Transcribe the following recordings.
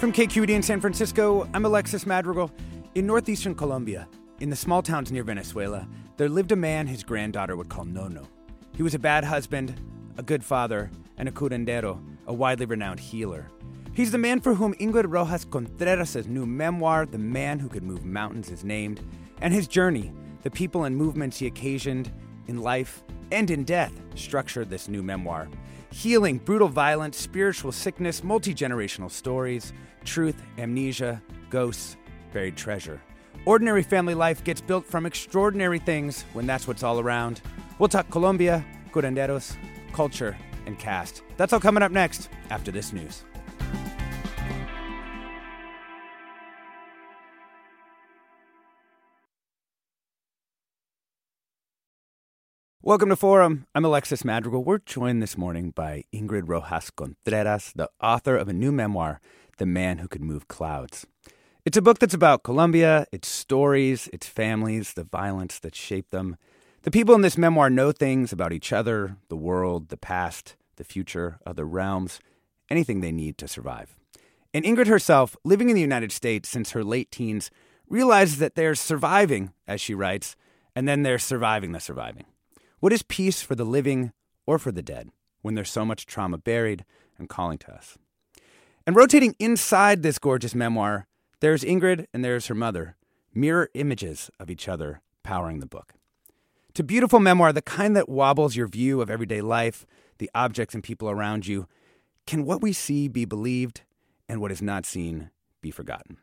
From KQED in San Francisco, I'm Alexis Madrigal. In northeastern Colombia, in the small towns near Venezuela, there lived a man his granddaughter would call Nono. He was a bad husband, a good father, and a curandero, a widely renowned healer. He's the man for whom Ingrid Rojas Contreras' new memoir, The Man Who Could Move Mountains, is named, and his journey, the people and movements he occasioned in life and in death, structured this new memoir. Healing, brutal violence, spiritual sickness, multi generational stories, truth, amnesia, ghosts, buried treasure. Ordinary family life gets built from extraordinary things when that's what's all around. We'll talk Colombia, curanderos, culture, and cast. That's all coming up next after this news. Welcome to Forum. I'm Alexis Madrigal. We're joined this morning by Ingrid Rojas Contreras, the author of a new memoir, The Man Who Could Move Clouds. It's a book that's about Colombia, its stories, its families, the violence that shaped them. The people in this memoir know things about each other, the world, the past, the future, other realms, anything they need to survive. And Ingrid herself, living in the United States since her late teens, realizes that they're surviving, as she writes, and then there's surviving the surviving. What is peace for the living or for the dead when there's so much trauma buried and calling to us? And rotating inside this gorgeous memoir, there's Ingrid and there's her mother, mirror images of each other powering the book. It's a beautiful memoir, the kind that wobbles your view of everyday life, the objects and people around you. Can what we see be believed and what is not seen be forgotten?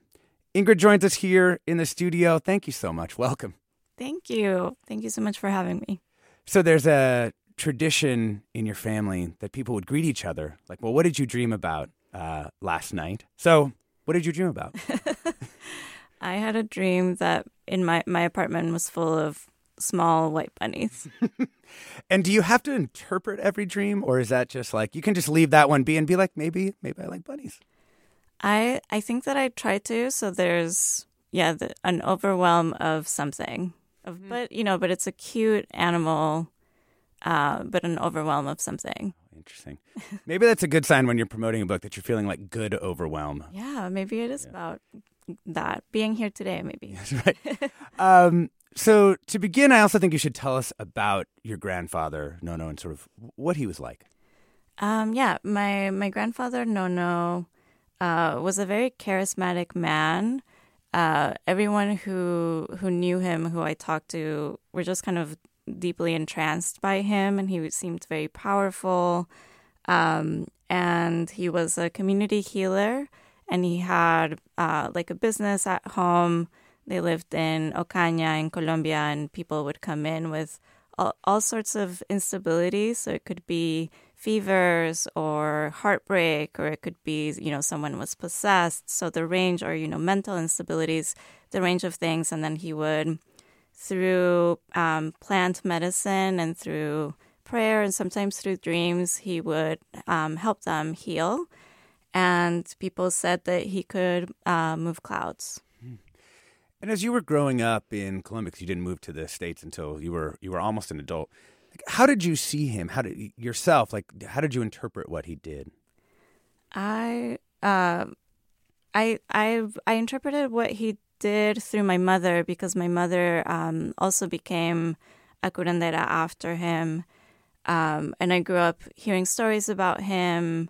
Ingrid joins us here in the studio. Thank you so much. Welcome. Thank you. Thank you so much for having me. So there's a tradition in your family that people would greet each other like, well, what did you dream about uh, last night? So what did you dream about? I had a dream that in my, my apartment was full of small white bunnies. and do you have to interpret every dream or is that just like you can just leave that one be and be like maybe maybe I like bunnies? I I think that I try to so there's yeah the, an overwhelm of something of, mm-hmm. but you know, but it's a cute animal, uh, but an overwhelm of something. Interesting. Maybe that's a good sign when you're promoting a book that you're feeling like good overwhelm. Yeah, maybe it is yeah. about that being here today. Maybe that's right. um, so to begin, I also think you should tell us about your grandfather Nono and sort of what he was like. Um, yeah, my my grandfather Nono uh, was a very charismatic man uh, everyone who who knew him, who I talked to, were just kind of deeply entranced by him, and he seemed very powerful. Um, and he was a community healer, and he had uh, like a business at home. They lived in Ocaña in Colombia, and people would come in with all, all sorts of instability. So it could be fevers or heartbreak, or it could be, you know, someone was possessed. So the range, or, you know, mental instabilities, the range of things. And then he would, through um, plant medicine and through prayer and sometimes through dreams, he would um, help them heal. And people said that he could uh, move clouds. Hmm. And as you were growing up in Colombia, because you didn't move to the states until you were you were almost an adult, how did you see him? How did yourself like? How did you interpret what he did? I uh, I I I interpreted what he did through my mother because my mother um, also became a curandera after him, um, and I grew up hearing stories about him,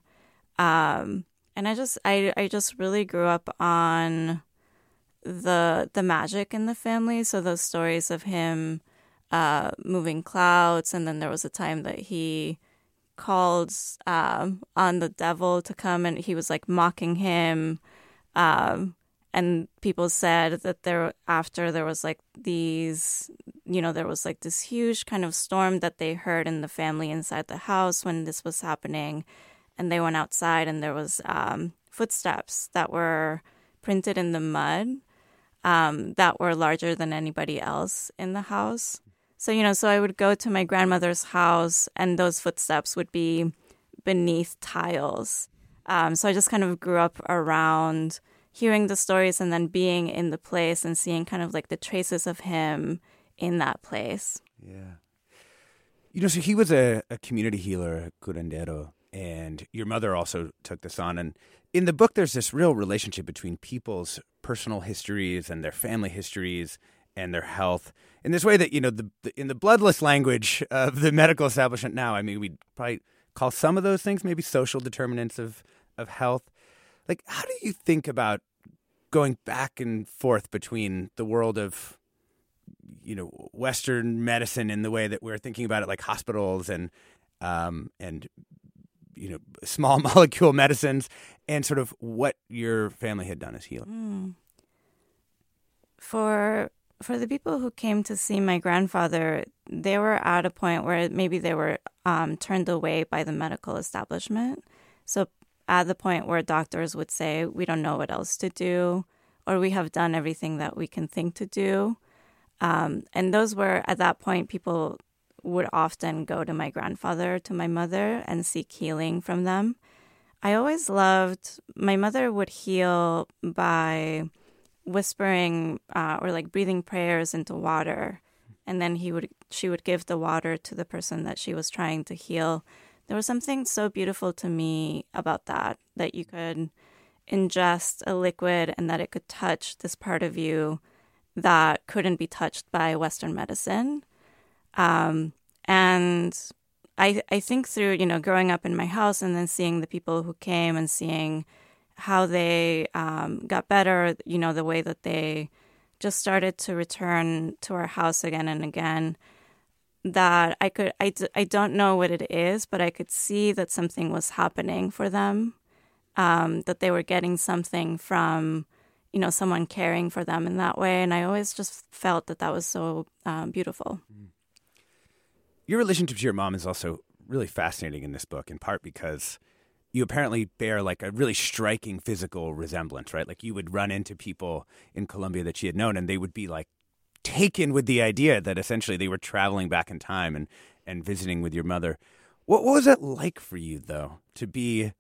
um, and I just I I just really grew up on the the magic in the family. So those stories of him uh, moving clouds, and then there was a time that he called um, on the devil to come and he was like mocking him. Um, and people said that there after there was like these you know there was like this huge kind of storm that they heard in the family inside the house when this was happening. And they went outside and there was um, footsteps that were printed in the mud um, that were larger than anybody else in the house. So you know so i would go to my grandmother's house and those footsteps would be beneath tiles. Um, so i just kind of grew up around hearing the stories and then being in the place and seeing kind of like the traces of him in that place. Yeah. You know, so he was a, a community healer, curandero, and your mother also took this on. And in the book, there's this real relationship between people's personal histories and their family histories and their health in this way that, you know, the, the in the bloodless language of the medical establishment now, I mean, we'd probably call some of those things maybe social determinants of, of health. Like, how do you think about going back and forth between the world of you know Western medicine in the way that we're thinking about it, like hospitals and um, and you know small molecule medicines, and sort of what your family had done as healing. Mm. For for the people who came to see my grandfather, they were at a point where maybe they were um, turned away by the medical establishment. So at the point where doctors would say, we don't know what else to do, or we have done everything that we can think to do. Um, and those were, at that point, people would often go to my grandfather, to my mother, and seek healing from them. I always loved, my mother would heal by whispering uh, or like breathing prayers into water. And then he would, she would give the water to the person that she was trying to heal there was something so beautiful to me about that that you could ingest a liquid and that it could touch this part of you that couldn't be touched by Western medicine. Um, and I, I think through, you know, growing up in my house and then seeing the people who came and seeing how they um, got better, you know, the way that they just started to return to our house again and again that I could I, I don't know what it is, but I could see that something was happening for them, um, that they were getting something from you know someone caring for them in that way, and I always just felt that that was so um, beautiful. Mm. Your relationship to your mom is also really fascinating in this book, in part because you apparently bear like a really striking physical resemblance, right? Like you would run into people in Colombia that she had known, and they would be like taken with the idea that essentially they were traveling back in time and, and visiting with your mother. What, what was that like for you, though, to be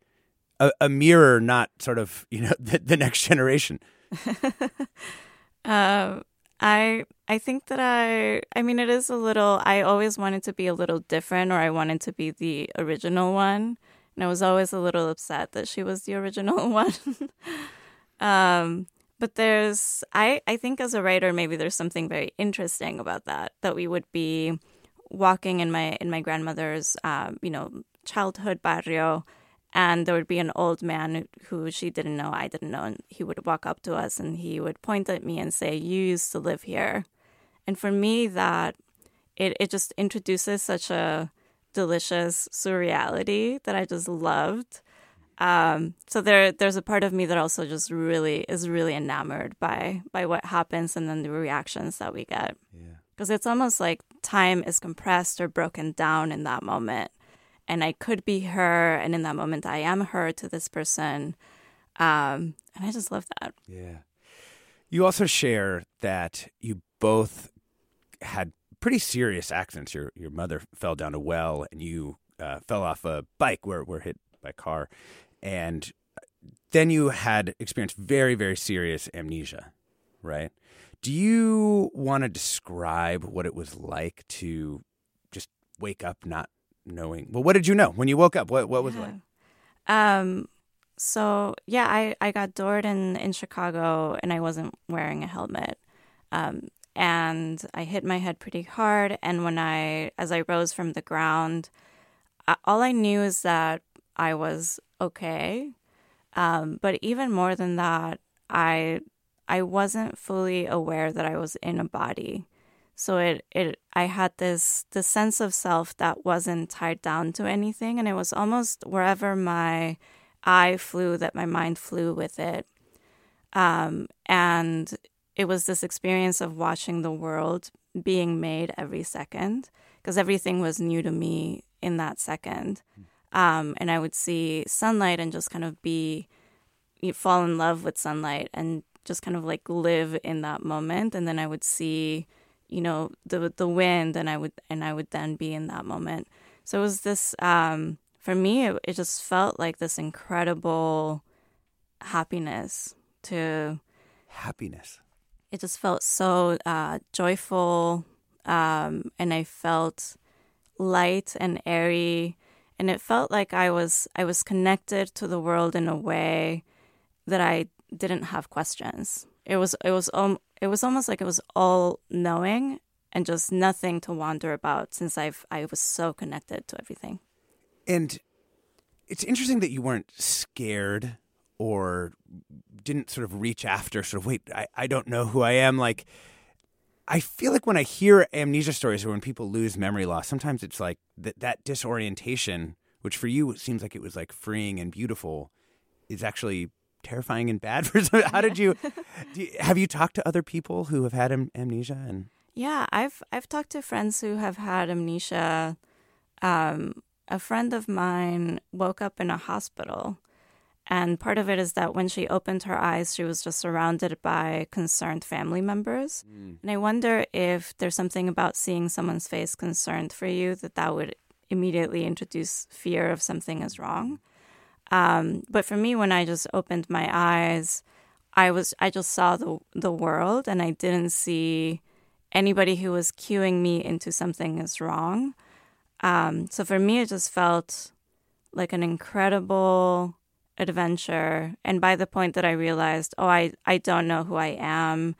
a, a mirror, not sort of, you know, the, the next generation? um, I I think that I I mean it is a little I always wanted to be a little different or I wanted to be the original one. And I was always a little upset that she was the original one. um but there's, I, I think as a writer, maybe there's something very interesting about that, that we would be walking in my, in my grandmother's, um, you know, childhood barrio, and there would be an old man who she didn't know, I didn't know, and he would walk up to us and he would point at me and say, You used to live here. And for me, that it, it just introduces such a delicious surreality that I just loved. Um, so there, there's a part of me that also just really is really enamored by by what happens and then the reactions that we get. Because it's almost like time is compressed or broken down in that moment, and I could be her, and in that moment I am her to this person, um, and I just love that. Yeah. You also share that you both had pretty serious accidents. Your your mother fell down a well, and you uh, fell off a bike where were hit by a car and then you had experienced very very serious amnesia right? Do you want to describe what it was like to just wake up not knowing? Well what did you know when you woke up? What what was yeah. it like? Um so yeah i i got doored in in chicago and i wasn't wearing a helmet. Um and i hit my head pretty hard. And when i as i rose from the ground I, all i knew is that i was okay. Um, but even more than that, I I wasn't fully aware that I was in a body. So it, it I had this this sense of self that wasn't tied down to anything and it was almost wherever my eye flew that my mind flew with it. Um, and it was this experience of watching the world being made every second because everything was new to me in that second. Um, and I would see sunlight and just kind of be you fall in love with sunlight and just kind of like live in that moment. And then I would see you know the the wind and i would and i would then be in that moment so it was this um for me it, it just felt like this incredible happiness to happiness it just felt so uh, joyful um, and i felt light and airy and it felt like i was i was connected to the world in a way that i didn't have questions it was it was um, it was almost like it was all knowing and just nothing to wonder about since I've I was so connected to everything. And it's interesting that you weren't scared or didn't sort of reach after sort of wait, I, I don't know who I am. Like I feel like when I hear amnesia stories or when people lose memory loss, sometimes it's like that that disorientation, which for you seems like it was like freeing and beautiful, is actually terrifying and bad for some. How did you, you, have you talked to other people who have had am- amnesia and? Yeah, I've I've talked to friends who have had amnesia. Um, a friend of mine woke up in a hospital, and part of it is that when she opened her eyes, she was just surrounded by concerned family members. Mm. And I wonder if there's something about seeing someone's face concerned for you that that would immediately introduce fear of something is wrong. Um, but for me, when I just opened my eyes, I was I just saw the the world, and I didn't see anybody who was cueing me into something is wrong. Um, so for me, it just felt like an incredible adventure. And by the point that I realized, oh, I, I don't know who I am,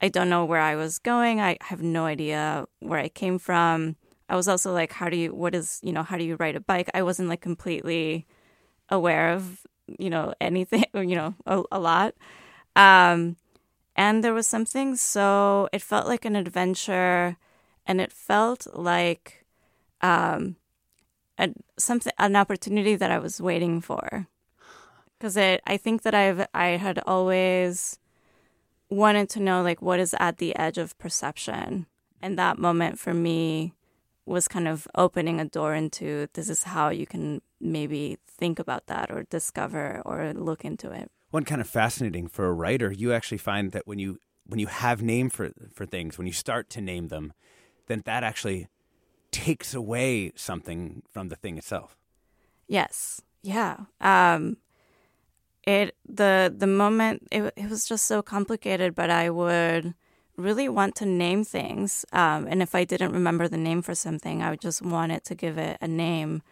I don't know where I was going, I have no idea where I came from. I was also like, how do you, what is, you know, how do you ride a bike? I wasn't like completely aware of you know anything you know a, a lot um, and there was something so it felt like an adventure and it felt like um, a, something an opportunity that I was waiting for because it I think that I've I had always wanted to know like what is at the edge of perception and that moment for me was kind of opening a door into this is how you can maybe think about that or discover or look into it. One kind of fascinating for a writer, you actually find that when you when you have name for for things, when you start to name them, then that actually takes away something from the thing itself. Yes. Yeah. Um it the the moment it it was just so complicated, but I would really want to name things. Um, and if I didn't remember the name for something, I would just want it to give it a name.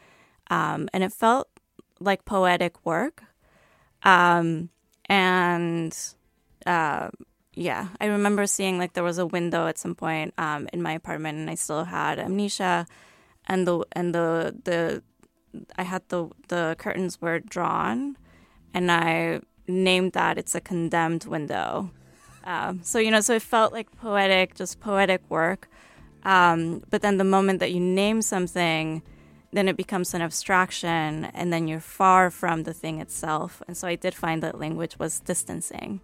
Um, and it felt like poetic work. Um, and uh, yeah, I remember seeing like there was a window at some point um, in my apartment, and I still had amnesia, and the and the the I had the the curtains were drawn, and I named that it's a condemned window. Um, so you know, so it felt like poetic, just poetic work. Um, but then the moment that you name something, then it becomes an abstraction, and then you're far from the thing itself. And so I did find that language was distancing.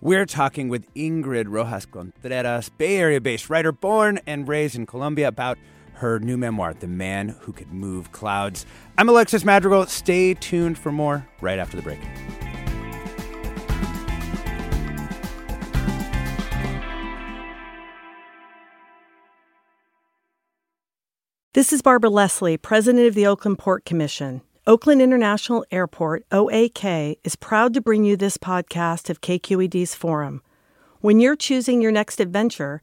We're talking with Ingrid Rojas Contreras, Bay Area based writer, born and raised in Colombia, about her new memoir, The Man Who Could Move Clouds. I'm Alexis Madrigal. Stay tuned for more right after the break. This is Barbara Leslie, President of the Oakland Port Commission. Oakland International Airport, OAK, is proud to bring you this podcast of KQED's Forum. When you're choosing your next adventure,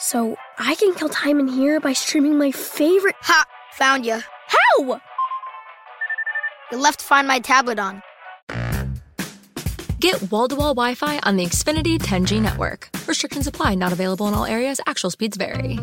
So I can kill time in here by streaming my favorite. Ha! Found you. How? You left to Find My tablet on. Get wall to wall Wi Fi on the Xfinity 10G network. Restrictions apply, not available in all areas. Actual speeds vary.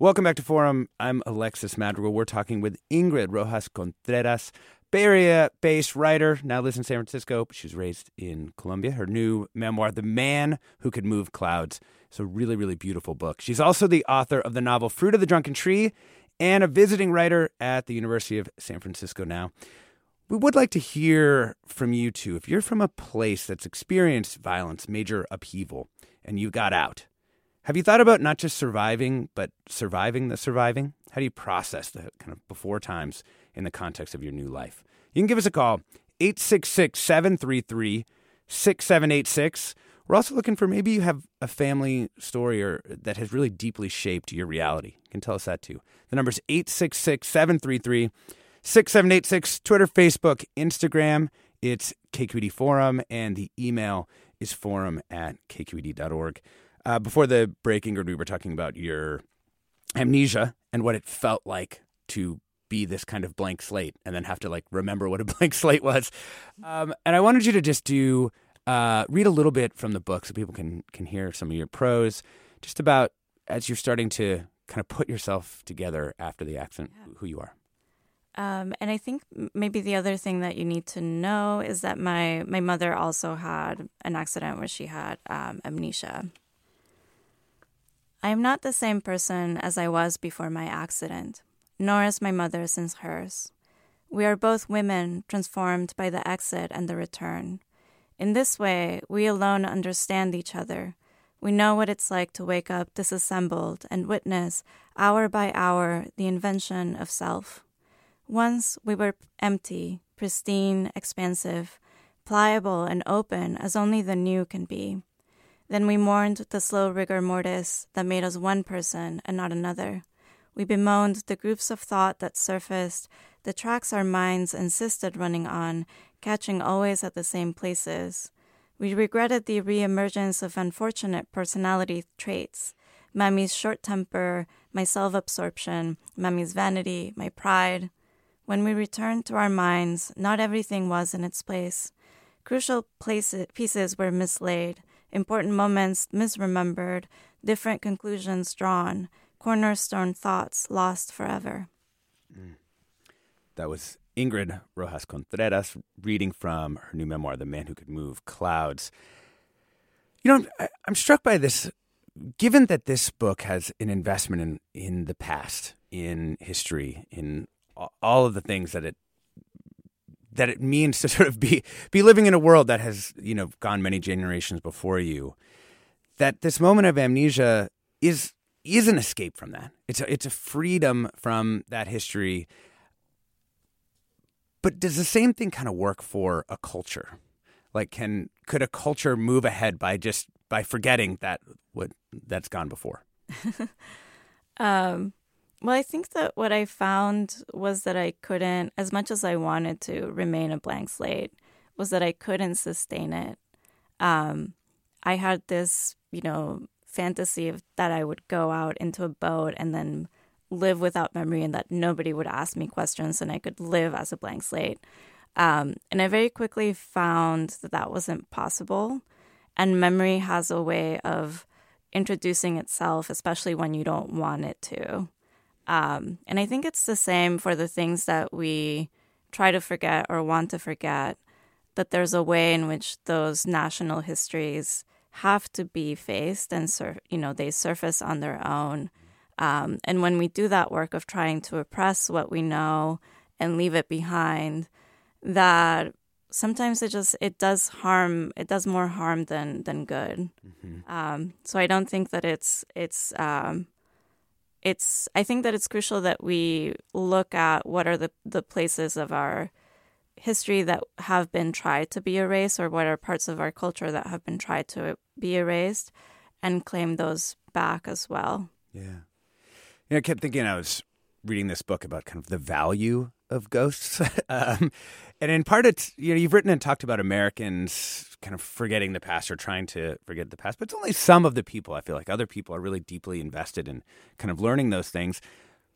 Welcome back to Forum. I'm Alexis Madrigal. We're talking with Ingrid Rojas Contreras, Bay Area based writer, now lives in San Francisco. She was raised in Colombia. Her new memoir, The Man Who Could Move Clouds, is a really, really beautiful book. She's also the author of the novel Fruit of the Drunken Tree and a visiting writer at the University of San Francisco now. We would like to hear from you too. If you're from a place that's experienced violence, major upheaval, and you got out, have you thought about not just surviving, but surviving the surviving? How do you process the kind of before times in the context of your new life? You can give us a call, 866 733 6786. We're also looking for maybe you have a family story or that has really deeply shaped your reality. You can tell us that too. The number is 866 733 6786. Twitter, Facebook, Instagram. It's KQED Forum, and the email is forum at kqed.org. Uh, before the break, Ingrid, we were talking about your amnesia and what it felt like to be this kind of blank slate and then have to like remember what a blank slate was. Um, and I wanted you to just do uh, read a little bit from the book so people can can hear some of your prose, just about as you're starting to kind of put yourself together after the accident, Yeah. who you are. Um, and I think maybe the other thing that you need to know is that my my mother also had an accident where she had um, amnesia. I am not the same person as I was before my accident, nor is my mother since hers. We are both women transformed by the exit and the return. In this way, we alone understand each other. We know what it's like to wake up disassembled and witness, hour by hour, the invention of self. Once we were empty, pristine, expansive, pliable, and open as only the new can be. Then we mourned the slow rigor mortis that made us one person and not another. We bemoaned the groups of thought that surfaced, the tracks our minds insisted running on, catching always at the same places. We regretted the reemergence of unfortunate personality traits Mammy's short temper, my self absorption, Mammy's vanity, my pride. When we returned to our minds, not everything was in its place. Crucial pieces were mislaid, important moments misremembered, different conclusions drawn, cornerstone thoughts lost forever. Mm. That was Ingrid Rojas Contreras reading from her new memoir, The Man Who Could Move Clouds. You know, I'm struck by this. Given that this book has an investment in, in the past, in history, in all of the things that it that it means to sort of be be living in a world that has you know gone many generations before you, that this moment of amnesia is is an escape from that. It's a, it's a freedom from that history but does the same thing kind of work for a culture? Like, can could a culture move ahead by just by forgetting that what that's gone before? Um, well, I think that what I found was that I couldn't, as much as I wanted to remain a blank slate, was that I couldn't sustain it. Um, I had this, you know, fantasy of that I would go out into a boat and then live without memory and that nobody would ask me questions and I could live as a blank slate. Um, and I very quickly found that that wasn't possible. And memory has a way of introducing itself, especially when you don't want it to. Um, and I think it's the same for the things that we try to forget or want to forget, that there's a way in which those national histories have to be faced and, sur- you know, they surface on their own. Um, and when we do that work of trying to oppress what we know and leave it behind, that sometimes it just it does harm. It does more harm than than good. Um, so I don't think that it's it's um, it's. I think that it's crucial that we look at what are the the places of our history that have been tried to be erased, or what are parts of our culture that have been tried to be erased, and claim those back as well. Yeah. You know, I kept thinking I was reading this book about kind of the value of ghosts. um, and in part, it's you know you've written and talked about Americans kind of forgetting the past or trying to forget the past, but it's only some of the people. I feel like other people are really deeply invested in kind of learning those things.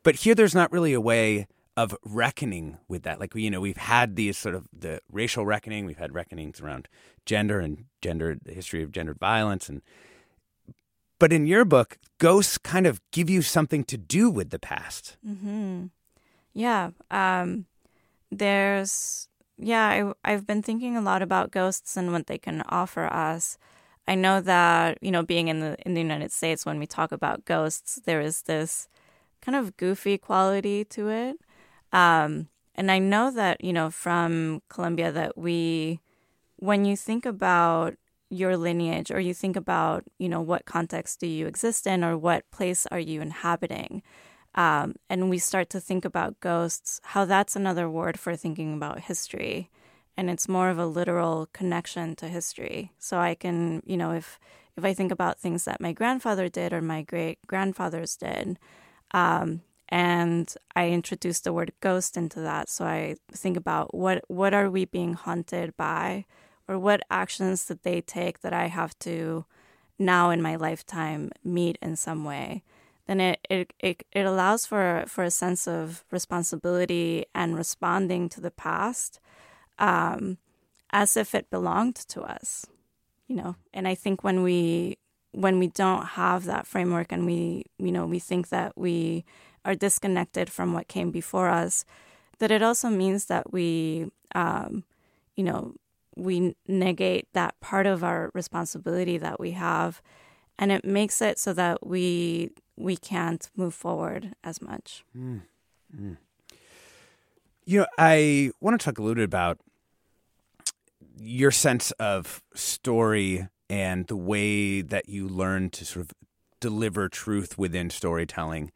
But here, there's not really a way of reckoning with that. Like you know, we've had these sort of the racial reckoning, we've had reckonings around gender and gender, the history of gendered violence, and but in your book, ghosts kind of give you something to do with the past. Mm-hmm. Yeah, um, there's yeah, I, I've been thinking a lot about ghosts and what they can offer us. I know that you know, being in the in the United States, when we talk about ghosts, there is this kind of goofy quality to it. Um, and I know that you know from Colombia that we, when you think about your lineage or you think about you know what context do you exist in or what place are you inhabiting um, and we start to think about ghosts, how that's another word for thinking about history. And it's more of a literal connection to history. So I can, you know, if if I think about things that my grandfather did or my great grandfathers did, um, and I introduce the word ghost into that. So I think about what what are we being haunted by, or what actions did they take that I have to now in my lifetime meet in some way then it, it, it, it allows for, for a sense of responsibility and responding to the past um, as if it belonged to us, you know. And I think when we when we don't have that framework and we you know we think that we are disconnected from what came before us, that it also means that we um, you know we negate that part of our responsibility that we have and it makes it so that we we can't move forward as much. Mm. Mm. You know, I want to talk a little bit about your sense of story and the way that you learn to sort of deliver truth within storytelling.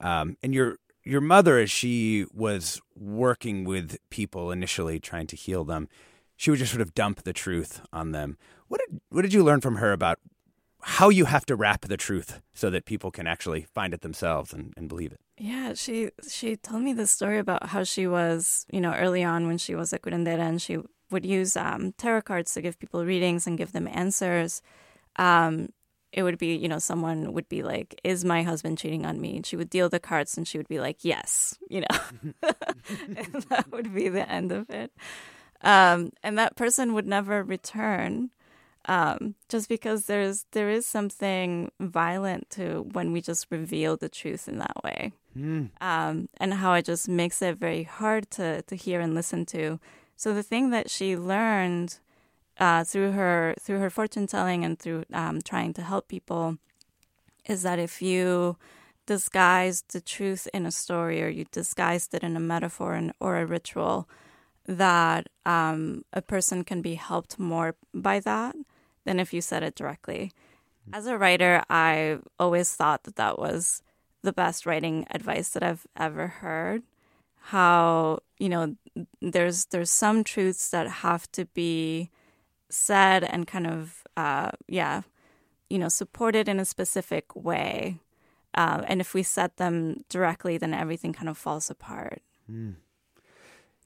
Um, and your your mother, as she was working with people initially, trying to heal them, she would just sort of dump the truth on them. What did what did you learn from her about how you have to wrap the truth so that people can actually find it themselves and, and believe it. Yeah, she she told me this story about how she was, you know, early on when she was a curandera and she would use um, tarot cards to give people readings and give them answers. Um, it would be, you know, someone would be like, "Is my husband cheating on me?" And she would deal the cards, and she would be like, "Yes," you know, and that would be the end of it. Um, and that person would never return um, just because there's there is something violent to when we just reveal the truth in that way, mm. um, and how it just makes it very hard to to hear and listen to. So the thing that she learned uh, through her through her fortune telling and through um, trying to help people is that if you disguise the truth in a story or you disguised it in a metaphor and, or a ritual, that um, a person can be helped more by that than if you said it directly. As a writer, I always thought that that was the best writing advice that I've ever heard. How, you know, there's there's some truths that have to be said and kind of uh, yeah, you know, supported in a specific way. Uh, and if we set them directly, then everything kind of falls apart. Mm.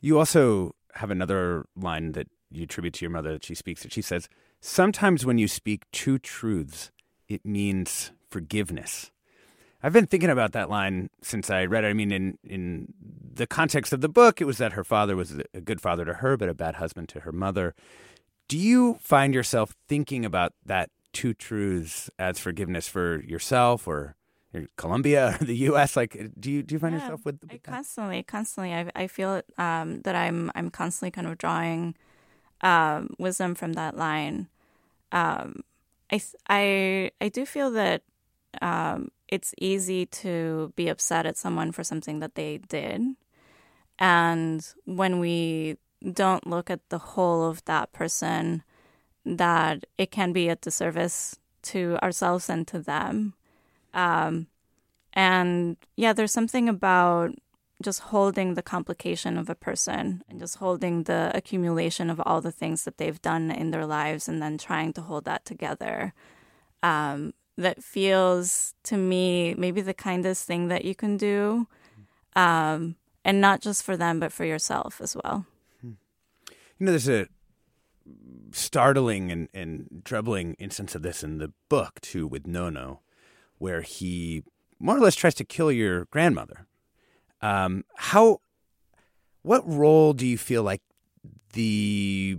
You also have another line that you attribute to your mother that she speaks that she says, Sometimes when you speak two truths, it means forgiveness. I've been thinking about that line since I read it. I mean, in, in the context of the book, it was that her father was a good father to her, but a bad husband to her mother. Do you find yourself thinking about that two truths as forgiveness for yourself or Colombia or the U.S.? Like, do you do you find yeah, yourself with, with I constantly, constantly? I I feel um, that I'm I'm constantly kind of drawing um, wisdom from that line um, I I I do feel that um, it's easy to be upset at someone for something that they did, and when we don't look at the whole of that person, that it can be a disservice to ourselves and to them. Um, and yeah, there's something about just holding the complication of a person and just holding the accumulation of all the things that they've done in their lives and then trying to hold that together um, that feels to me maybe the kindest thing that you can do um, and not just for them, but for yourself as well. You know, there's a startling and, and troubling instance of this in the book too with Nono, where he more or less tries to kill your grandmother. Um, how, what role do you feel like the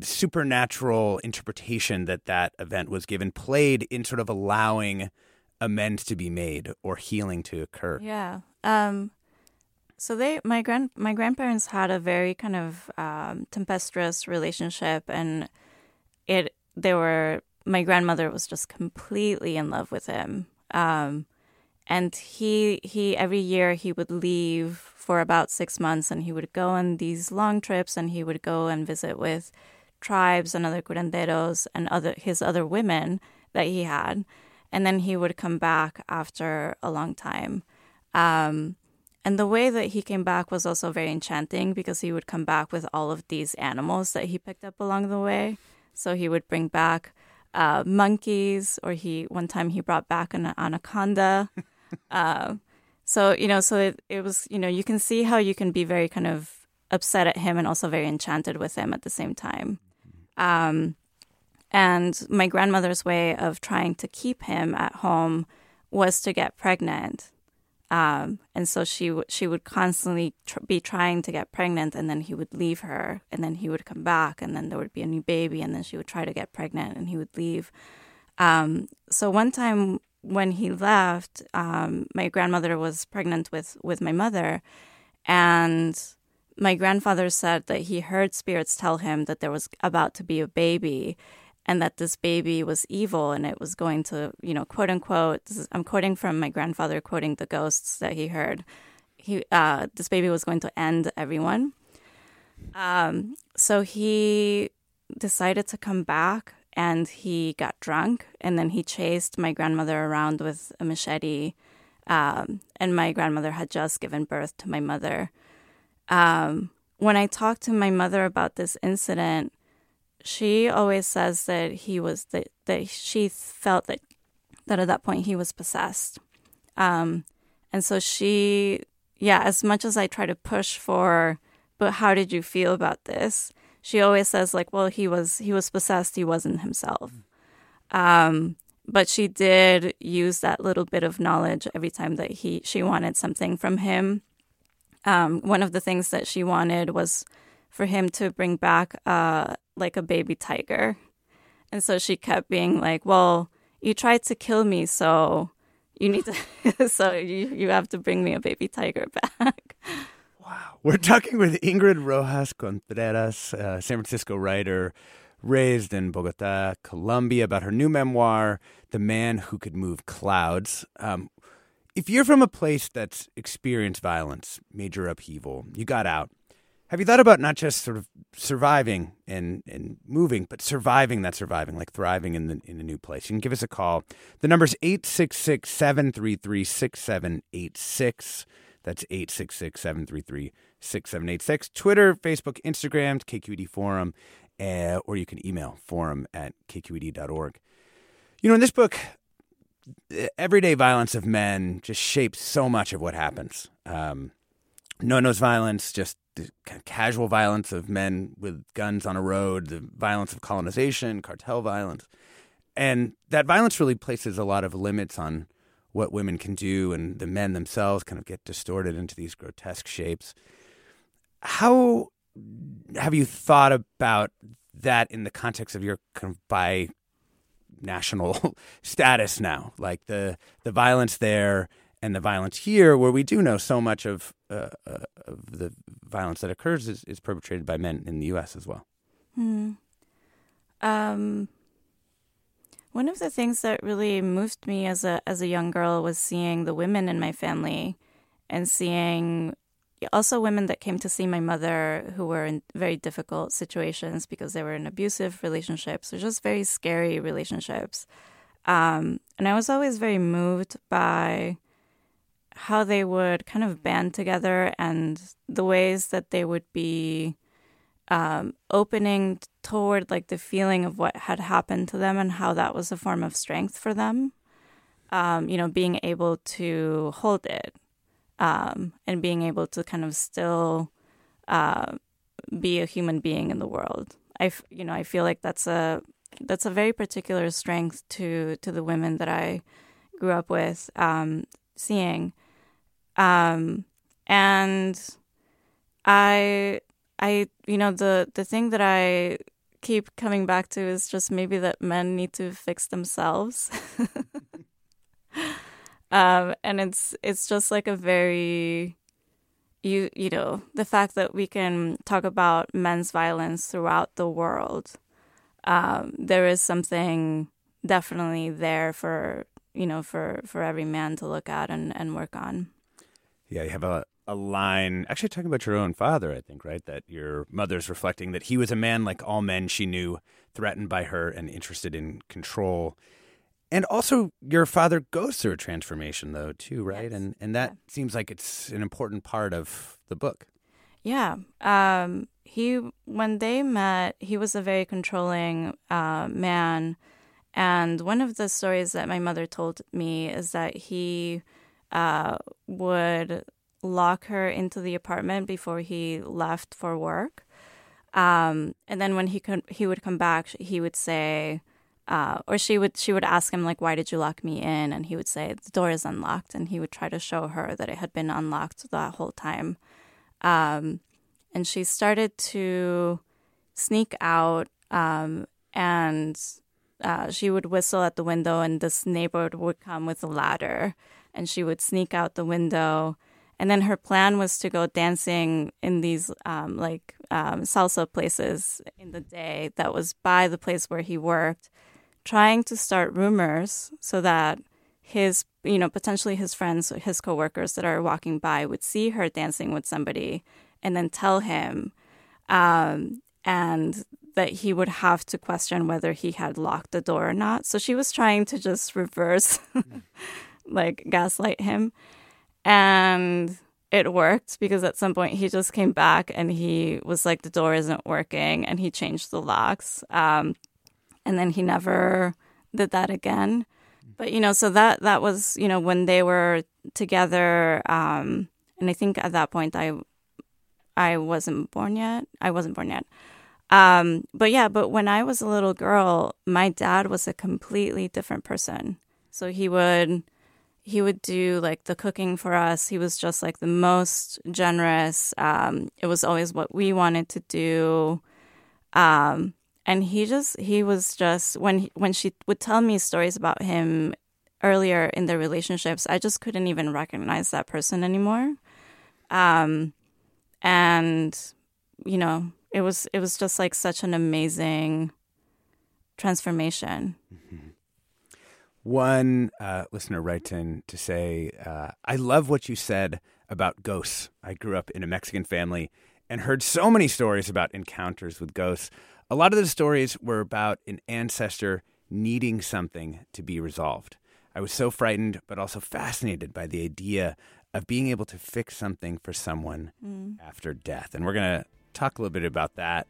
supernatural interpretation that that event was given played in sort of allowing amends to be made or healing to occur? Yeah. Um, so they, my grand, my grandparents had a very kind of um, tempestuous relationship, and it, they were. My grandmother was just completely in love with him. Um, and he he every year he would leave for about six months and he would go on these long trips and he would go and visit with tribes and other curanderos and other his other women that he had and then he would come back after a long time um, and the way that he came back was also very enchanting because he would come back with all of these animals that he picked up along the way so he would bring back uh, monkeys or he one time he brought back an anaconda uh, so you know, so it, it was you know you can see how you can be very kind of upset at him and also very enchanted with him at the same time. Um, and my grandmother's way of trying to keep him at home was to get pregnant. Um, and so she she would constantly tr- be trying to get pregnant, and then he would leave her, and then he would come back, and then there would be a new baby, and then she would try to get pregnant, and he would leave. Um, so one time when he left, um, my grandmother was pregnant with, with my mother. And my grandfather said that he heard spirits tell him that there was about to be a baby and that this baby was evil and it was going to, you know, quote unquote, is, I'm quoting from my grandfather quoting the ghosts that he heard. He, uh, this baby was going to end everyone. Um, so he decided to come back and he got drunk and then he chased my grandmother around with a machete um, and my grandmother had just given birth to my mother um, when i talked to my mother about this incident she always says that he was that, that she felt that that at that point he was possessed um, and so she yeah as much as i try to push for but how did you feel about this she always says like, well, he was he was possessed, he wasn't himself. Um, but she did use that little bit of knowledge every time that he she wanted something from him. Um, one of the things that she wanted was for him to bring back uh, like a baby tiger, and so she kept being like, "Well, you tried to kill me, so you need to, so you you have to bring me a baby tiger back." Wow. We're talking with Ingrid Rojas Contreras, uh, San Francisco writer, raised in Bogota, Colombia, about her new memoir, The Man Who Could Move Clouds. Um, if you're from a place that's experienced violence, major upheaval, you got out, have you thought about not just sort of surviving and, and moving, but surviving that surviving, like thriving in the in a new place? You can give us a call. The number's 866 733 6786. That's 866 733 6786. Twitter, Facebook, Instagram, KQED Forum, uh, or you can email forum at kqed.org. You know, in this book, everyday violence of men just shapes so much of what happens. Um, Nono's violence, just kind of casual violence of men with guns on a road, the violence of colonization, cartel violence. And that violence really places a lot of limits on what women can do, and the men themselves kind of get distorted into these grotesque shapes. How have you thought about that in the context of your kind of bi national status now, like the the violence there and the violence here, where we do know so much of uh, uh, of the violence that occurs is, is perpetrated by men in the U.S. as well. Hmm. Um, one of the things that really moved me as a as a young girl was seeing the women in my family and seeing also women that came to see my mother who were in very difficult situations because they were in abusive relationships or just very scary relationships. Um, and I was always very moved by how they would kind of band together and the ways that they would be um, opening toward like the feeling of what had happened to them and how that was a form of strength for them. Um, you know, being able to hold it. um, and being able to kind of still uh, be a human being in the world. I, you know, I feel like that's a that's a very particular strength to to the women that I grew up with um, seeing, um, and I I you know the the thing that I keep coming back to is just maybe that men need to fix themselves. um, and it's it's just like a very you you know the fact that we can talk about men's violence throughout the world. Um, there is something definitely there for you know for for every man to look at and and work on. Yeah, you have a a line actually talking about your own father, I think, right? That your mother's reflecting that he was a man like all men she knew, threatened by her and interested in control. And also your father goes through a transformation though, too, right? Yes. And and that Yeah. seems like it's an important part of the book. Yeah. Um, he when they met, he was a very controlling uh, man, and one of the stories that my mother told me is that he uh, would lock her into the apartment before he left for work, um, and then when he could, he would come back, he would say. Uh, or she would she would ask him like why did you lock me in? And he would say the door is unlocked. And he would try to show her that it had been unlocked the whole time. Um, and she started to sneak out um, and uh, she would whistle at the window and this neighbor would come with a ladder and she would sneak out the window. And then her plan was to go dancing in these um, like um, salsa places in the day that was by the place where he worked trying to start rumors so that his you know potentially his friends his coworkers that are walking by would see her dancing with somebody and then tell him um, and that he would have to question whether he had locked the door or not. So she was trying to just reverse like gaslight him. And it worked because at some point he just came back and he was like the door isn't working and he changed the locks. Um, and then he never did that again. But you know so that that was you know when they were together um and i think at that point i i wasn't born yet. I wasn't born yet. Um but yeah but when i was a little girl my dad was a completely different person. So he would he would do like the cooking for us. He was just like the most generous. Um it was always what we wanted to do. Um and he just he was just when he, when she would tell me stories about him earlier in their relationships i just couldn't even recognize that person anymore. Um and you know it was it was just like such an amazing transformation One uh, listener writes in to say, uh, I love what you said about ghosts. I grew up in a Mexican family and heard so many stories about encounters with ghosts. A lot of the stories were about an ancestor needing something to be resolved. I was so frightened, but also fascinated by the idea of being able to fix something for someone after death. And we're going to talk a little bit about that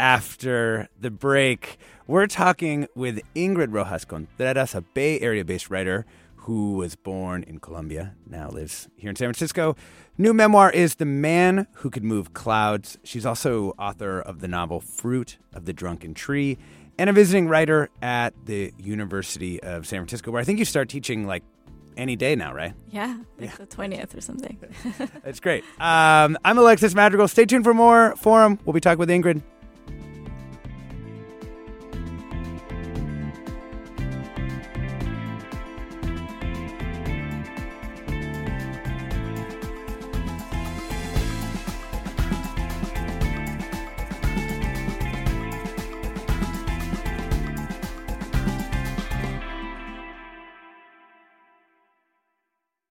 after the break. We're talking with Ingrid Rojas Contreras, a Bay Area based writer who was born in Colombia, now lives here in San Francisco. New memoir is The Man Who Could Move Clouds. She's also author of the novel Fruit of the Drunken Tree and a visiting writer at the University of San Francisco, where I think you start teaching like any day now, right? yeah like the 20th or something That's great. Um, I'm Alexis Madrigal. Stay tuned for more Forum. We'll be talking with Ingrid.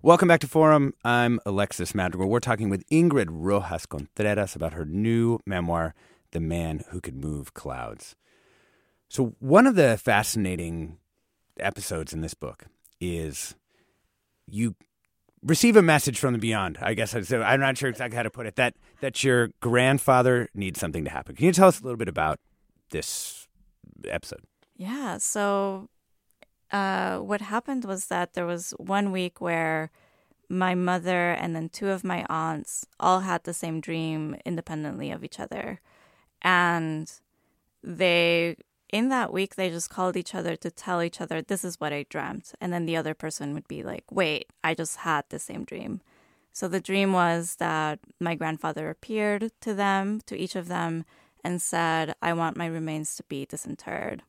Welcome back to Forum. I'm Alexis Madrigal. We're talking with Ingrid Rojas Contreras about her new memoir, The Man Who Could Move Clouds. So, one of the fascinating episodes in this book is you receive a message from the beyond. I guess so I'm not sure exactly how to put it. That that your grandfather needs something to happen. Can you tell us a little bit about this episode? Yeah. So, uh, what happened was that there was one week where my mother and then two of my aunts all had the same dream independently of each other, and they in that week they just called each other to tell each other this is what i dreamt. And then the other person would be like wait i just had the same dream. So the dream was that my grandfather appeared to them to each of them and said i want my remains to be disinterred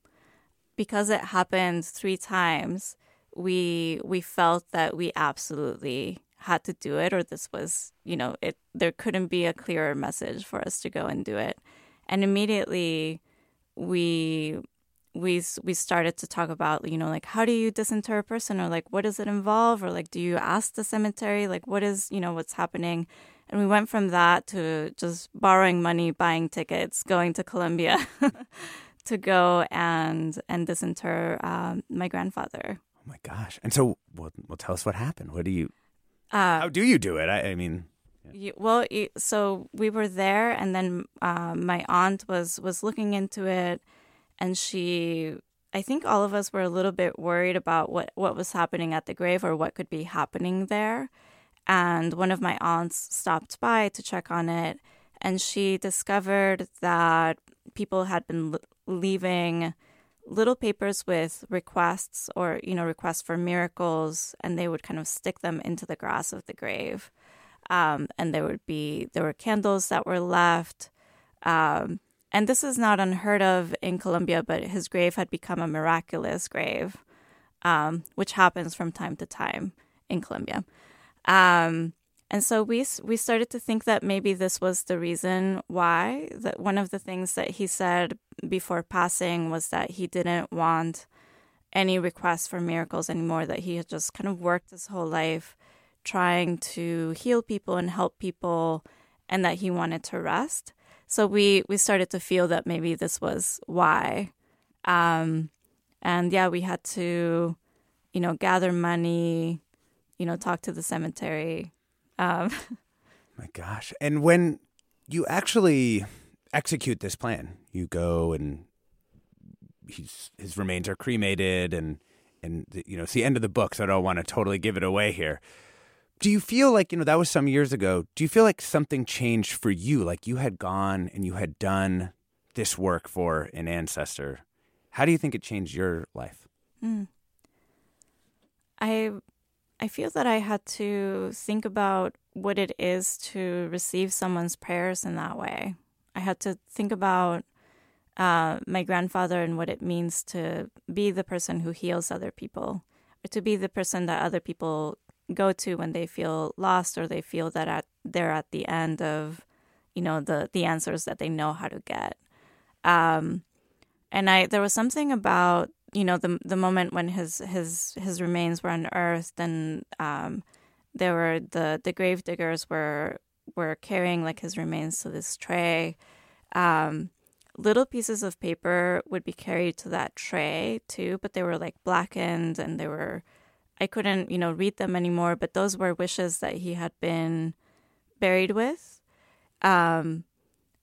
because it happened three times we we felt that we absolutely had to do it or this was you know it there couldn't be a clearer message for us to go and do it. And immediately we we we started to talk about you know like how do you disinter a person or like what does it involve or like do you ask the cemetery like what is you know what's happening? And we went from that to just borrowing money buying tickets going to colombia to go and and disinter um, my grandfather. Oh my gosh. And so well, well tell us what happened. What do you uh, how do you do it? I, I mean you, well, so we were there, and then uh, my aunt was was looking into it, and she, I think all of us were a little bit worried about what what was happening at the grave or what could be happening there, and one of my aunts stopped by to check on it, and she discovered that people had been leaving little papers with requests or you know requests for miracles and they would kind of stick them into the grass of the grave um, and there would be there were candles that were left. Um, and this is not unheard of in Colombia, but his grave had become a miraculous grave, um, which happens from time to time in Colombia. Um, and so we we started to think that maybe this was the reason why. That one of the things that he said before passing was that he didn't want any requests for miracles anymore. That he had just kind of worked his whole life trying to heal people and help people and that he wanted to rest. So we we started to feel that maybe this was why. Um, and yeah, we had to, you know, gather money, you know, talk to the cemetery. Um, My gosh. And when you actually execute this plan, you go and he's, his remains are cremated and and you know, it's the end of the book, so I don't want to totally give it away here do you feel like you know that was some years ago do you feel like something changed for you like you had gone and you had done this work for an ancestor how do you think it changed your life mm. i i feel that i had to think about what it is to receive someone's prayers in that way. I had to think about uh, my grandfather and what it means to be the person who heals other people or to be the person that other people go to when they feel lost or they feel that at, they're at the end of you know the the answers that they know how to get. Um, and i there was something about you know the the moment when his his his remains were unearthed and um, there were the the grave diggers were were carrying like his remains to this tray um, little pieces of paper would be carried to that tray too but they were like blackened and they were I couldn't, you know, read them anymore, but those were wishes that he had been buried with. Um,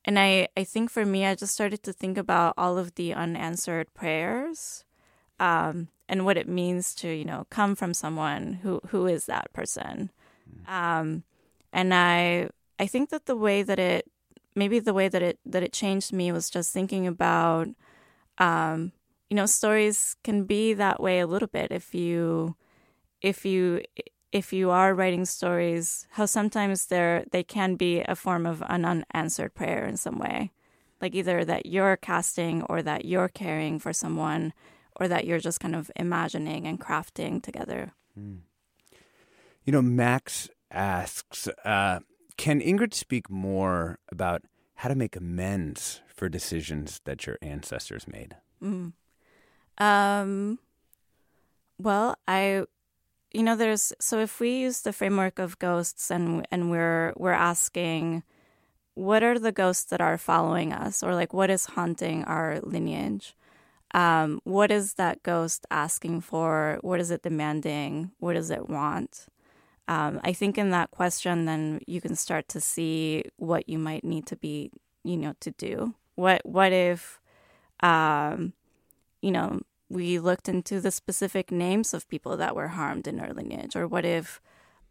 and I, I think for me, I just started to think about all of the unanswered prayers um, and what it means to, you know, come from someone who, who is that person. Um, and I, I think that the way that it, maybe the way that it, that it changed me was just thinking about, um, you know, stories can be that way a little bit if you, if you if you are writing stories, how sometimes they're they can be a form of an unanswered prayer in some way, like either that you're casting or that you're caring for someone, or that you're just kind of imagining and crafting together. Mm. You know, Max asks, uh, can Ingrid speak more about how to make amends for decisions that your ancestors made? Mm. Um, well, I you know there's so if we use the framework of ghosts and and we're we're asking what are the ghosts that are following us or like what is haunting our lineage um, what is that ghost asking for? What is it demanding? What does it want? Um, i think in that question then you can start to see what you might need to be you know to do. What what if um, you know we looked into the specific names of people that were harmed in our lineage? Or what if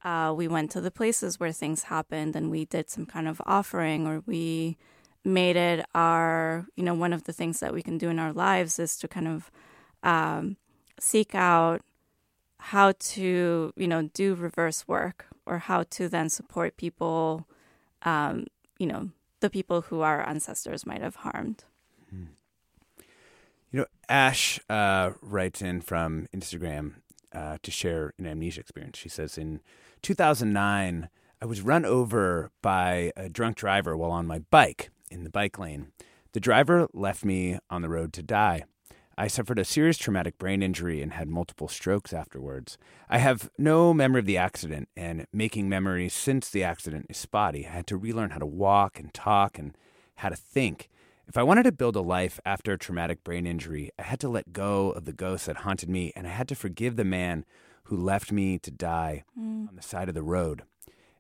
uh, we went to the places where things happened and we did some kind of offering or we made it our, you know, one of the things that we can do in our lives is to kind of um, seek out how to, you know, do reverse work or how to then support people, um, you know, the people who our ancestors might have harmed. You know, Ash uh, writes in from Instagram uh, to share an amnesia experience. She says, In 2009, I was run over by a drunk driver while on my bike in the bike lane. The driver left me on the road to die. I suffered a serious traumatic brain injury and had multiple strokes afterwards. I have no memory of the accident, and making memories since the accident is spotty. I had to relearn how to walk and talk and how to think. If I wanted to build a life after a traumatic brain injury, I had to let go of the ghosts that haunted me, and I had to forgive the man who left me to die mm. on the side of the road.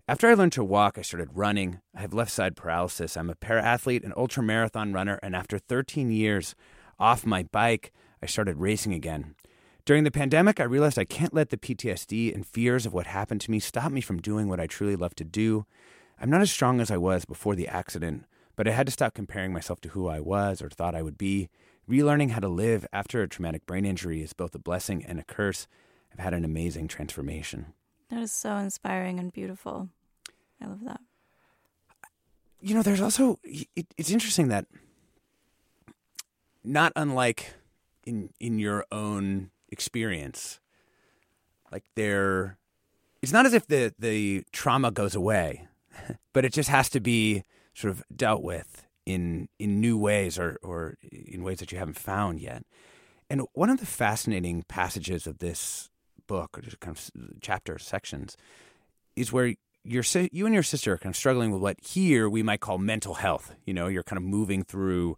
After I learned to walk, I started running. I have left side paralysis. I'm a para athlete, an ultra marathon runner, and after 13 years off my bike, I started racing again. During the pandemic, I realized I can't let the PTSD and fears of what happened to me stop me from doing what I truly love to do. I'm not as strong as I was before the accident, but I had to stop comparing myself to who I was or thought I would be. Relearning how to live after a traumatic brain injury is both a blessing and a curse. I've had an amazing transformation. That is so inspiring and beautiful. I love that. You know, there's also, it, it's interesting that not unlike in in your own experience, like there, it's not as if the the trauma goes away, but it just has to be sort of dealt with in in new ways or or in ways that you haven't found yet. And one of the fascinating passages of this book, or just kind of chapter sections, is where your you and your sister are kind of struggling with what here we might call mental health. You know, you're kind of moving through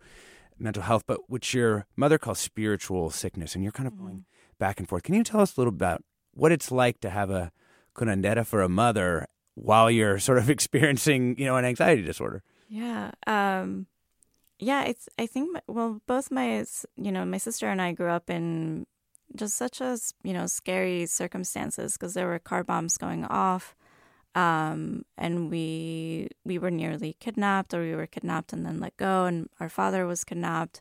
mental health, but which your mother calls spiritual sickness, and you're kind of mm-hmm. going back and forth. Can you tell us a little about what it's like to have a curandera for a mother while you're sort of experiencing, you know, an anxiety disorder. Yeah. Um, yeah, it's, I think, my, well, both my, you know, my sister and I grew up in just such as, you know, scary circumstances because there were car bombs going off. Um, and we, we were nearly kidnapped or we were kidnapped and then let go and our father was kidnapped.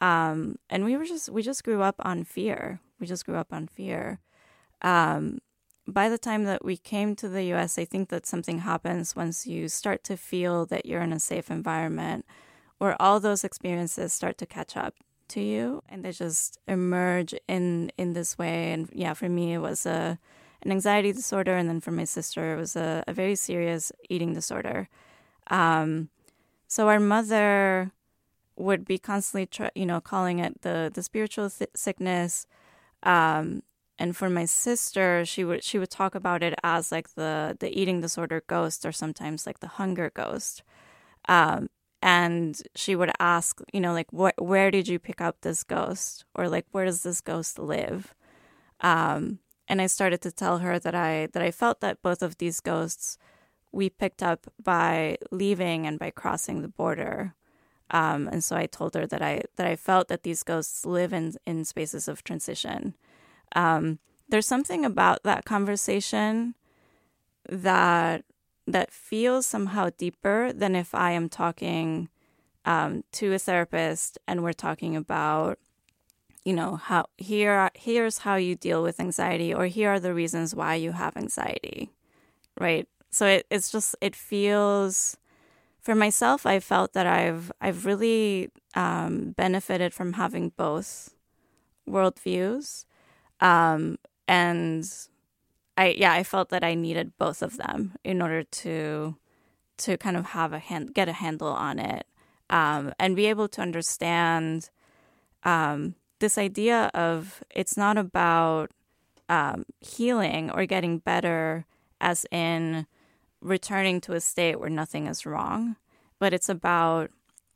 Um, and we were just, we just grew up on fear. We just grew up on fear. Um, by the time that we came to the US, I think that something happens once you start to feel that you're in a safe environment where all those experiences start to catch up to you and they just emerge in in this way and yeah for me it was a an anxiety disorder and then for my sister it was a, a very serious eating disorder. Um, so our mother would be constantly tr- you know calling it the the spiritual th- sickness. Um, and for my sister she would she would talk about it as like the the eating disorder ghost or sometimes like the hunger ghost. Um, and she would ask you know like wh- where did you pick up this ghost? Or like where does this ghost live? Um, and i started to tell her that i that i felt that both of these ghosts we picked up by leaving and by crossing the border. Um, and so i told her that i that i felt that these ghosts live in in spaces of transition. Um, there's something about that conversation that that feels somehow deeper than if I am talking um, to a therapist and we're talking about, you know how here here's how you deal with anxiety or here are the reasons why you have anxiety right? So it, it's just it feels for myself i felt that i've i've really um, benefited from having both worldviews um, and i yeah i felt that i needed both of them in order to to kind of have a hand get a handle on it um, and be able to understand um, this idea of it's not about um, healing or getting better as in returning to a state where nothing is wrong, but it's about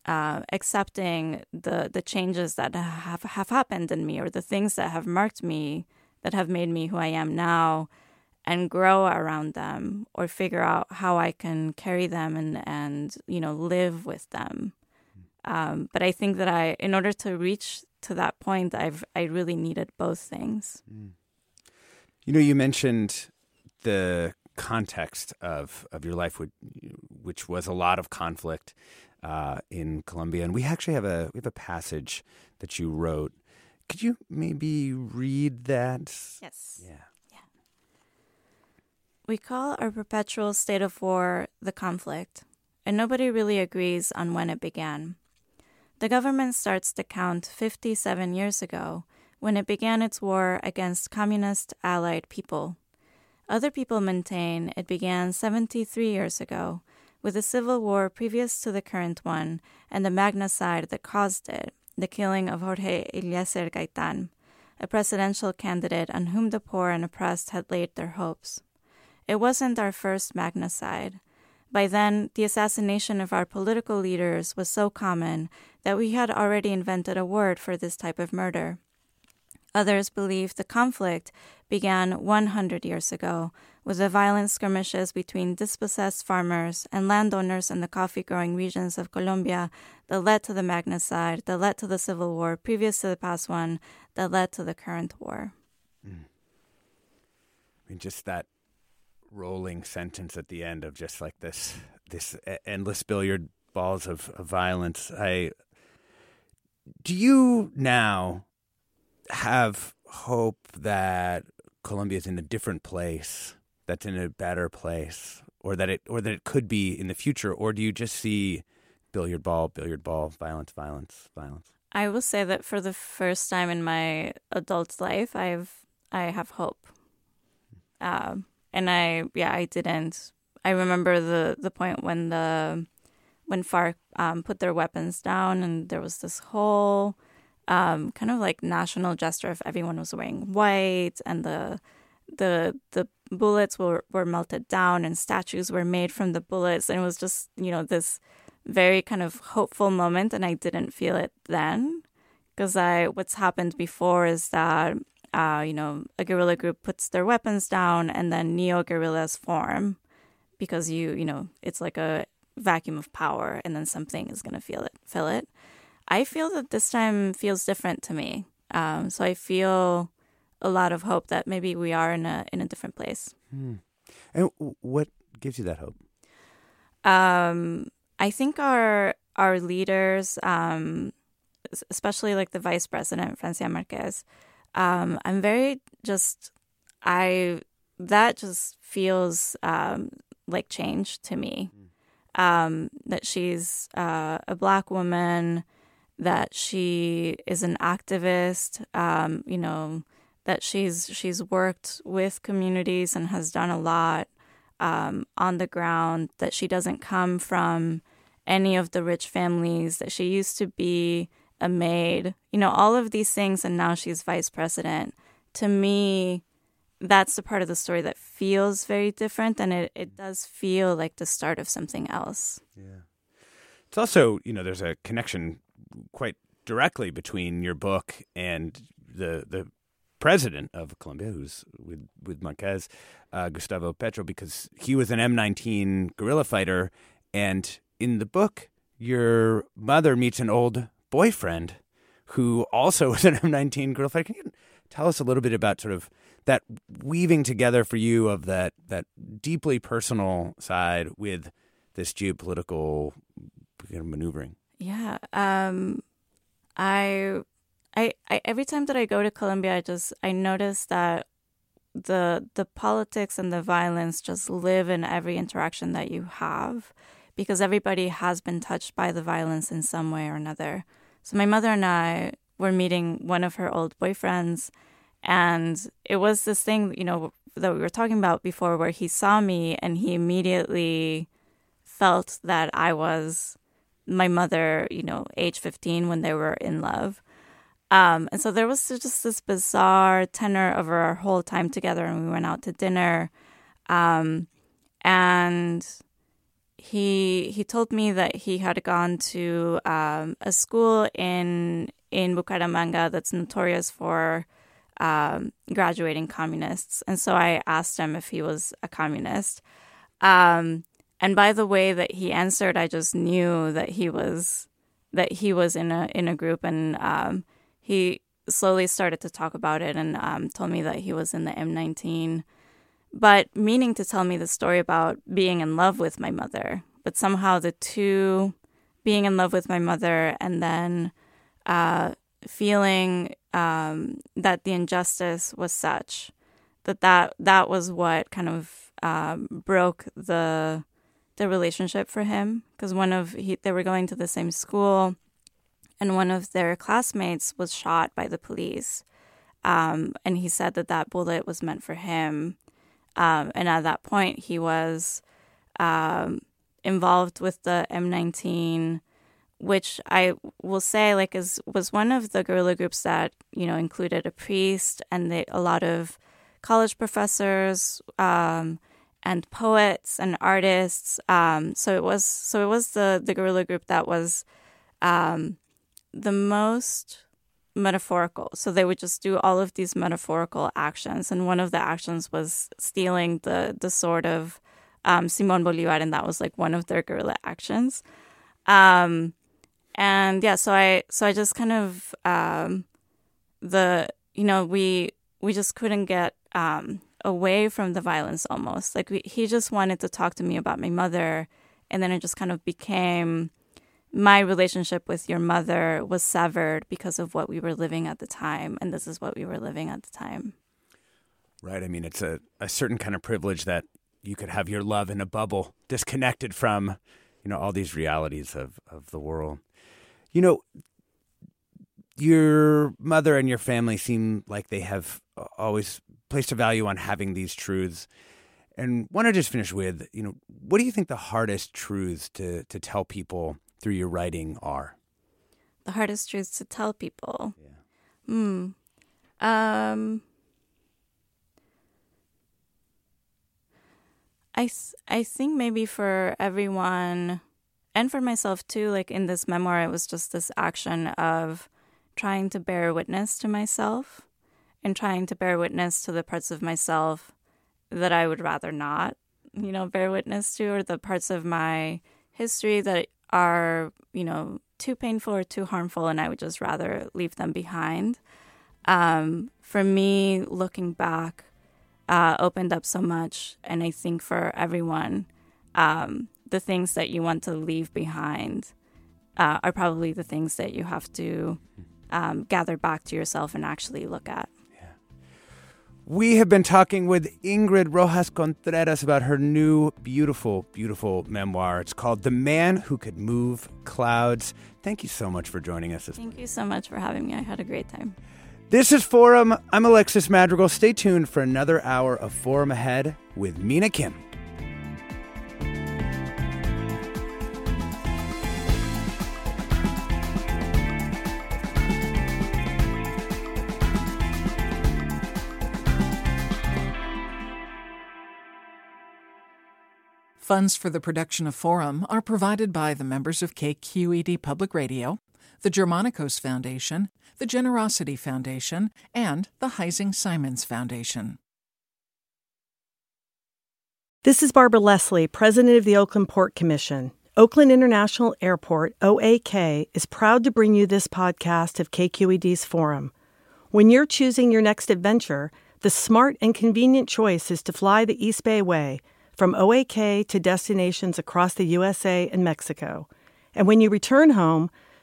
uh, accepting the the changes that have have happened in me or the things that have marked me that have made me who I am now and grow around them or figure out how I can carry them and and you know live with them. Um, but I think that I, in order to reach to that point, I've I really needed both things. Mm. You know, you mentioned the context of of your life, which, which was a lot of conflict uh, in Colombia, and we actually have a we have a passage that you wrote. Could you maybe read that? Yes. Yeah. Yeah. We call our perpetual state of war the conflict, and nobody really agrees on when it began. The government starts to count 57 years ago when it began its war against communist allied people. Other people maintain it began 73 years ago with a civil war previous to the current one and the magnicide that caused it, the killing of Jorge Eliecer Gaitan, a presidential candidate on whom the poor and oppressed had laid their hopes. It wasn't our first magnicide. By then, the assassination of our political leaders was so common that we had already invented a word for this type of murder. Others believe the conflict began 100 years ago with the violent skirmishes between dispossessed farmers and landowners in the coffee growing regions of Colombia that led to the magnicide, that led to the civil war previous to the past one, that led to the current war. Mm. I mean, just that rolling sentence at the end of just like this this endless billiard balls of, of violence. I do you now have hope that Colombia is in a different place, that's in a better place, or that it or that it could be in the future, or do you just see billiard ball, billiard ball, violence, violence, violence? I will say that for the first time in my adult life, I've I have hope. Um, and I yeah I didn't. I remember the the point when the when FARC um, put their weapons down, and there was this whole um, kind of like national gesture of everyone was wearing white, and the the the bullets were were melted down, and statues were made from the bullets, and it was just you know this very kind of hopeful moment, and I didn't feel it then because I what's happened before is that uh, you know, a guerrilla group puts their weapons down and then neo guerrillas form because you, you know, it's like a vacuum of power and then something is going to feel it, fill it. I feel that this time feels different to me. Um, so I feel a lot of hope that maybe we are in a in a different place. Hmm. And what gives you that hope? Um, I think our our leaders, um, especially like the vice president Francia Marquez, um, I'm very just I that just feels um, like change to me. Um, that she's uh, a black woman, that she is an activist, um, you know, that she's she's worked with communities and has done a lot um, on the ground. That she doesn't come from any of the rich families. That she used to be a maid, you know, all of these things, and now she's vice president. To me, that's the part of the story that feels very different, and it, it does feel like the start of something else. Yeah. It's also, you know, there's a connection quite directly between your book and the the president of Colombia, who's with with Marquez, uh, Gustavo Petro, because he was an M19 guerrilla fighter, and in the book, your mother meets an old boyfriend who also was an M19 girlfriend. Can you tell us a little bit about sort of that weaving together for you of that that deeply personal side with this geopolitical maneuvering? Yeah, um, I I, I every time that I go to Colombia, I just I notice that the the politics and the violence just live in every interaction that you have because everybody has been touched by the violence in some way or another. So my mother and I were meeting one of her old boyfriends and it was this thing, you know, that we were talking about before where he saw me and he immediately felt that I was my mother, you know, age 15 when they were in love. Um, and so there was just this bizarre tenor over our whole time together, and we went out to dinner. Um, and he he told me that he had gone to um, a school in in Bucaramanga that's notorious for um, graduating communists, and so I asked him if he was a communist. Um, and by the way that he answered, I just knew that he was that he was in a in a group, and um, he slowly started to talk about it and um, told me that he was in the M19, but meaning to tell me the story about being in love with my mother. But somehow the two, being in love with my mother and then uh, feeling um, that the injustice was such that that that was what kind of um, broke the the relationship for him because one of he, they were going to the same school and one of their classmates was shot by the police. Um, and he said that that bullet was meant for him. Um, and at that point, he was um, involved with the M19, which I will say, like, is was one of the guerrilla groups that you know included a priest and they, a lot of college professors um, and poets and artists. Um, so it was so it was the the guerrilla group that was um, the most metaphorical. So they would just do all of these metaphorical actions, and one of the actions was stealing the the sword of um, Simon Bolivar, and that was like one of their guerrilla actions. Um, and yeah, so I so I just kind of um, the you know we we just couldn't get um, away from the violence almost like we, he just wanted to talk to me about my mother, and then it just kind of became my relationship with your mother was severed because of what we were living at the time, and this is what we were living at the time. Right. I mean, it's a, a certain kind of privilege that you could have your love in a bubble, disconnected from, you know, all these realities of, of the world. You know, your mother and your family seem like they have always placed a value on having these truths. And want to just finish with, you know, what do you think the hardest truths to to tell people through your writing are? The hardest truths to tell people. Yeah. Hmm. Um. I, I think maybe for everyone and for myself too, like in this memoir, it was just this action of trying to bear witness to myself and trying to bear witness to the parts of myself that I would rather not, you know, bear witness to, or the parts of my history that are, you know, too painful or too harmful, and I would just rather leave them behind. Um, for me, looking back uh, opened up so much, and I think for everyone, um, the things that you want to leave behind uh, are probably the things that you have to um, gather back to yourself and actually look at. We have been talking with Ingrid Rojas Contreras about her new, beautiful, beautiful memoir. It's called The Man Who Could Move Clouds. Thank you so much for joining us. Thank you so much for having me. I had a great time. This is Forum. I'm Alexis Madrigal. Stay tuned for another hour of Forum ahead with Mina Kim. Funds for the production of Forum are provided by the members of KQED Public Radio, the Germanacos Foundation, the Generosity Foundation, and the Heising Simons Foundation. This is Barbara Leslie, President of the Oakland Port Commission. Oakland International Airport, OAK, is proud to bring you this podcast of KQED's Forum. When you're choosing your next adventure, the smart and convenient choice is to fly the East Bay Way from OAK to destinations across the USA and Mexico. And when you return home,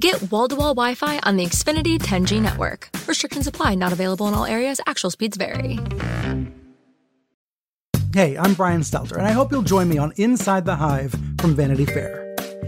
Get wall to wall Wi Fi on the Xfinity 10G network. Restrictions apply, not available in all areas. Actual speeds vary. Hey, I'm Brian Stelter, and I hope you'll join me on Inside the Hive from Vanity Fair.